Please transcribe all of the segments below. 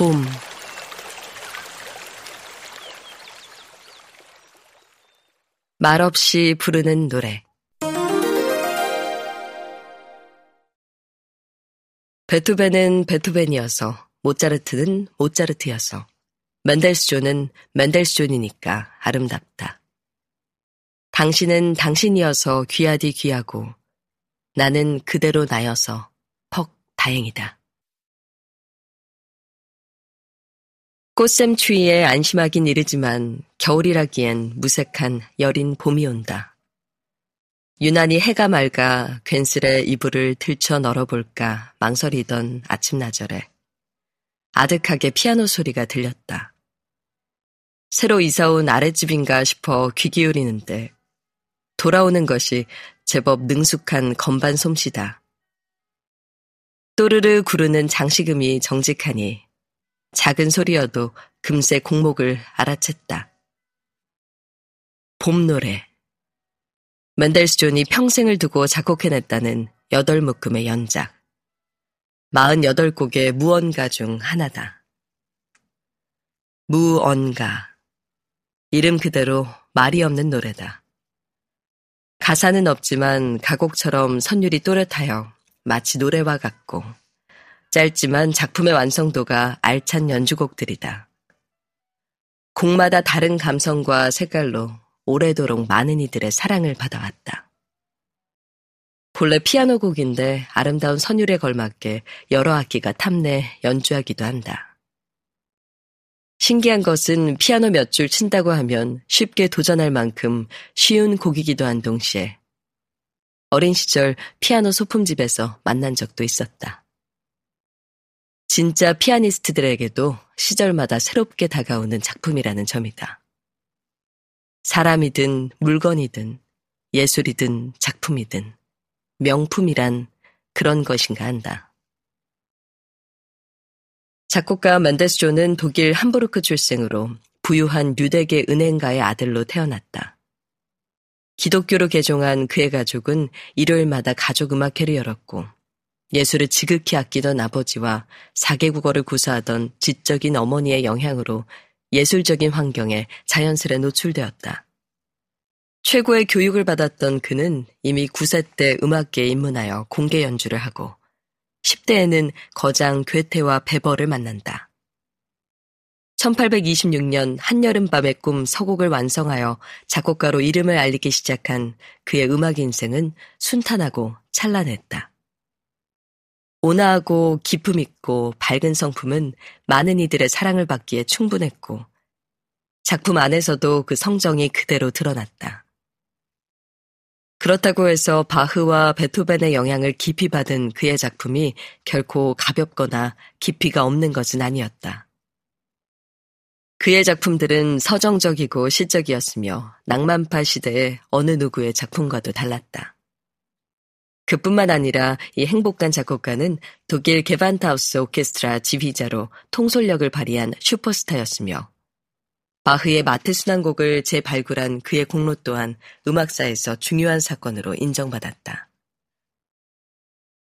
봄 말없이 부르는 노래 베토벤은 베토벤이어서 모차르트는 모차르트여서 맨델스존은 맨델스존이니까 아름답다. 당신은 당신이어서 귀하디 귀하고 나는 그대로 나여서 퍽 다행이다. 꽃샘 추위에 안심하긴 이르지만 겨울이라기엔 무색한 여린 봄이 온다. 유난히 해가 맑아 괜스레 이불을 들쳐 널어볼까 망설이던 아침나절에 아득하게 피아노 소리가 들렸다. 새로 이사온 아랫집인가 싶어 귀 기울이는데 돌아오는 것이 제법 능숙한 건반 솜씨다. 또르르 구르는 장식음이 정직하니 작은 소리여도 금세 공목을 알아챘다. 봄 노래. 맨델스존이 평생을 두고 작곡해냈다는 여덟 묶음의 연작. 48곡의 무언가 중 하나다. 무언가. 이름 그대로 말이 없는 노래다. 가사는 없지만 가곡처럼 선율이 또렷하여 마치 노래와 같고 짧지만 작품의 완성도가 알찬 연주곡들이다. 곡마다 다른 감성과 색깔로 오래도록 많은 이들의 사랑을 받아왔다. 본래 피아노 곡인데 아름다운 선율에 걸맞게 여러 악기가 탐내 연주하기도 한다. 신기한 것은 피아노 몇 줄 친다고 하면 쉽게 도전할 만큼 쉬운 곡이기도 한 동시에 어린 시절 피아노 소품집에서 만난 적도 있었다. 진짜 피아니스트들에게도 시절마다 새롭게 다가오는 작품이라는 점이다. 사람이든 물건이든 예술이든 작품이든 명품이란 그런 것인가 한다. 작곡가 맨데스 존은 독일 함부르크 출생으로 부유한 유대계 은행가의 아들로 태어났다. 기독교로 개종한 그의 가족은 일요일마다 가족 음악회를 열었고 예술을 지극히 아끼던 아버지와 사개국어를 구사하던 지적인 어머니의 영향으로 예술적인 환경에 자연스레 노출되었다. 최고의 교육을 받았던 그는 이미 9세 때 음악계에 입문하여 공개 연주를 하고 10대에는 거장 괴테와 베버를 만난다. 1826년 한여름밤의 꿈 서곡을 완성하여 작곡가로 이름을 알리기 시작한 그의 음악 인생은 순탄하고 찬란했다. 온화하고 기품 있고 밝은 성품은 많은 이들의 사랑을 받기에 충분했고 작품 안에서도 그 성정이 그대로 드러났다. 그렇다고 해서 바흐와 베토벤의 영향을 깊이 받은 그의 작품이 결코 가볍거나 깊이가 없는 것은 아니었다. 그의 작품들은 서정적이고 시적이었으며 낭만파 시대의 어느 누구의 작품과도 달랐다. 그뿐만 아니라 이 행복한 작곡가는 독일 게반타우스 오케스트라 지휘자로 통솔력을 발휘한 슈퍼스타였으며 바흐의 마트 순환곡을 재발굴한 그의 공로 또한 음악사에서 중요한 사건으로 인정받았다.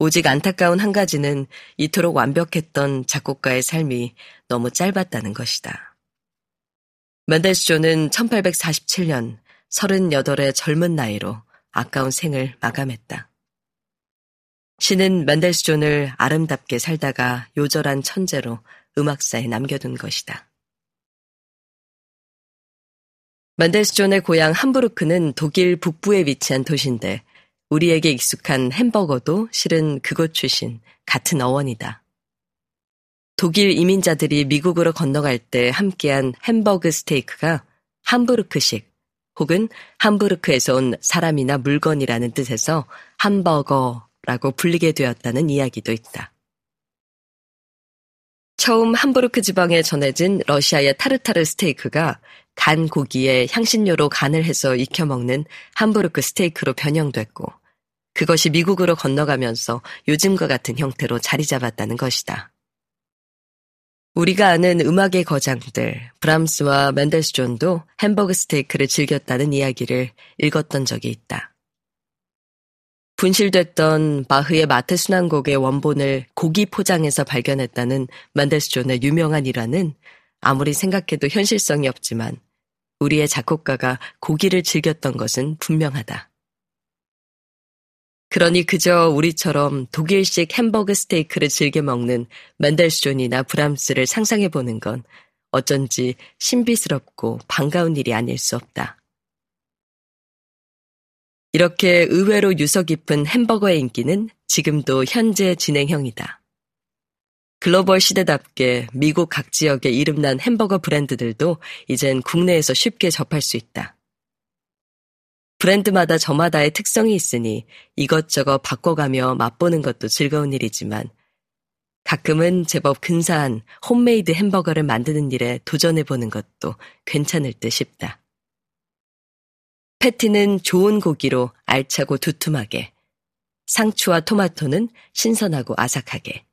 오직 안타까운 한 가지는 이토록 완벽했던 작곡가의 삶이 너무 짧았다는 것이다. 맨델스존은 1847년 38의 젊은 나이로 아까운 생을 마감했다. 신은 맨델스존을 아름답게 살다가 요절한 천재로 음악사에 남겨둔 것이다. 맨델스존의 고향 함부르크는 독일 북부에 위치한 도시인데 우리에게 익숙한 햄버거도 실은 그곳 출신 같은 어원이다. 독일 이민자들이 미국으로 건너갈 때 함께한 햄버그 스테이크가 함부르크식 혹은 함부르크에서 온 사람이나 물건이라는 뜻에서 함버거 라고 불리게 되었다는 이야기도 있다. 처음 함부르크 지방에 전해진 러시아의 타르타르 스테이크가 간 고기에 향신료로 간을 해서 익혀 먹는 함부르크 스테이크로 변형됐고 그것이 미국으로 건너가면서 요즘과 같은 형태로 자리 잡았다는 것이다. 우리가 아는 음악의 거장들 브람스와 맨델스존도 햄버거 스테이크를 즐겼다는 이야기를 읽었던 적이 있다. 분실됐던 바흐의 마트 순환곡의 원본을 고기 포장해서 발견했다는 만델스존의 유명한 일화는 아무리 생각해도 현실성이 없지만 우리의 작곡가가 고기를 즐겼던 것은 분명하다. 그러니 그저 우리처럼 독일식 햄버거 스테이크를 즐겨 먹는 맨델스존이나 브람스를 상상해 보는 건 어쩐지 신비스럽고 반가운 일이 아닐 수 없다. 이렇게 의외로 유서 깊은 햄버거의 인기는 지금도 현재 진행형이다. 글로벌 시대답게 미국 각 지역의 이름난 햄버거 브랜드들도 이젠 국내에서 쉽게 접할 수 있다. 브랜드마다 저마다의 특성이 있으니 이것저것 바꿔가며 맛보는 것도 즐거운 일이지만 가끔은 제법 근사한 홈메이드 햄버거를 만드는 일에 도전해보는 것도 괜찮을 듯 싶다. 패티는 좋은 고기로 알차고 두툼하게, 상추와 토마토는 신선하고 아삭하게,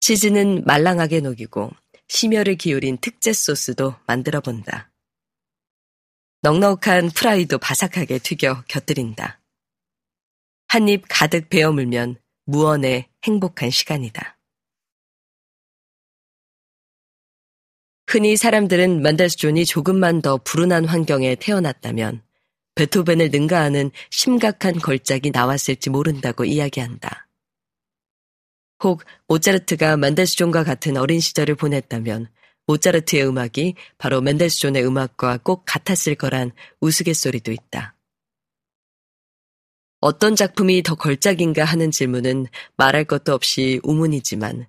치즈는 말랑하게 녹이고 심혈을 기울인 특제 소스도 만들어 본다. 넉넉한 프라이도 바삭하게 튀겨 곁들인다. 한 입 가득 베어 물면 무언의 행복한 시간이다. 흔히 사람들은 멘델스존이 조금만 더 불운한 환경에 태어났다면 베토벤을 능가하는 심각한 걸작이 나왔을지 모른다고 이야기한다. 혹 모차르트가 맨델스존과 같은 어린 시절을 보냈다면 모차르트의 음악이 바로 맨델스존의 음악과 꼭 같았을 거란 우스갯소리도 있다. 어떤 작품이 더 걸작인가 하는 질문은 말할 것도 없이 우문이지만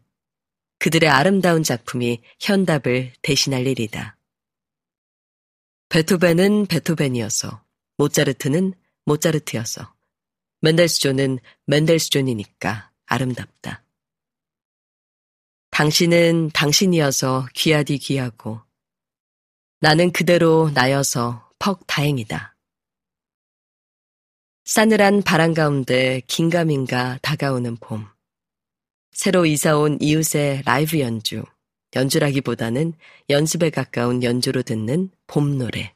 그들의 아름다운 작품이 현답을 대신할 일이다. 베토벤은 베토벤이어서 모차르트는 모차르트여서 맨델스존은 맨델스존이니까 아름답다. 당신은 당신이어서 귀하디 귀하고 나는 그대로 나여서 퍽 다행이다. 싸늘한 바람 가운데 긴가민가 다가오는 봄. 새로 이사온 이웃의 라이브 연주, 연주라기보다는 연습에 가까운 연주로 듣는 봄 노래.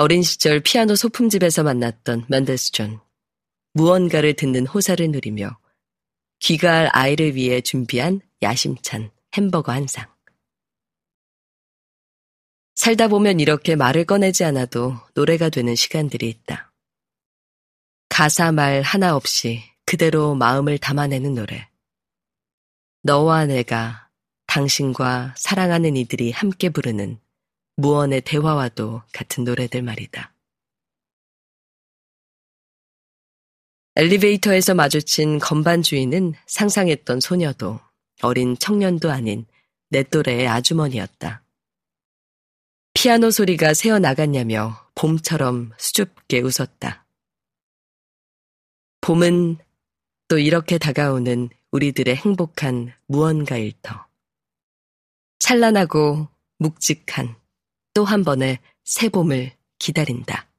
어린 시절 피아노 소품집에서 만났던 멘델스존. 무언가를 듣는 호사를 누리며 귀가 할 아이를 위해 준비한 야심찬 햄버거 한 상. 살다 보면 이렇게 말을 꺼내지 않아도 노래가 되는 시간들이 있다. 가사 말 하나 없이 그대로 마음을 담아내는 노래. 너와 내가 당신과 사랑하는 이들이 함께 부르는 무언의 대화와도 같은 노래들 말이다. 엘리베이터에서 마주친 건반 주인은 상상했던 소녀도 어린 청년도 아닌 내 또래의 아주머니였다. 피아노 소리가 새어 나갔냐며 봄처럼 수줍게 웃었다. 봄은 또 이렇게 다가오는 우리들의 행복한 무언가일 터. 찬란하고 묵직한 또 한 번의 새 봄을 기다린다.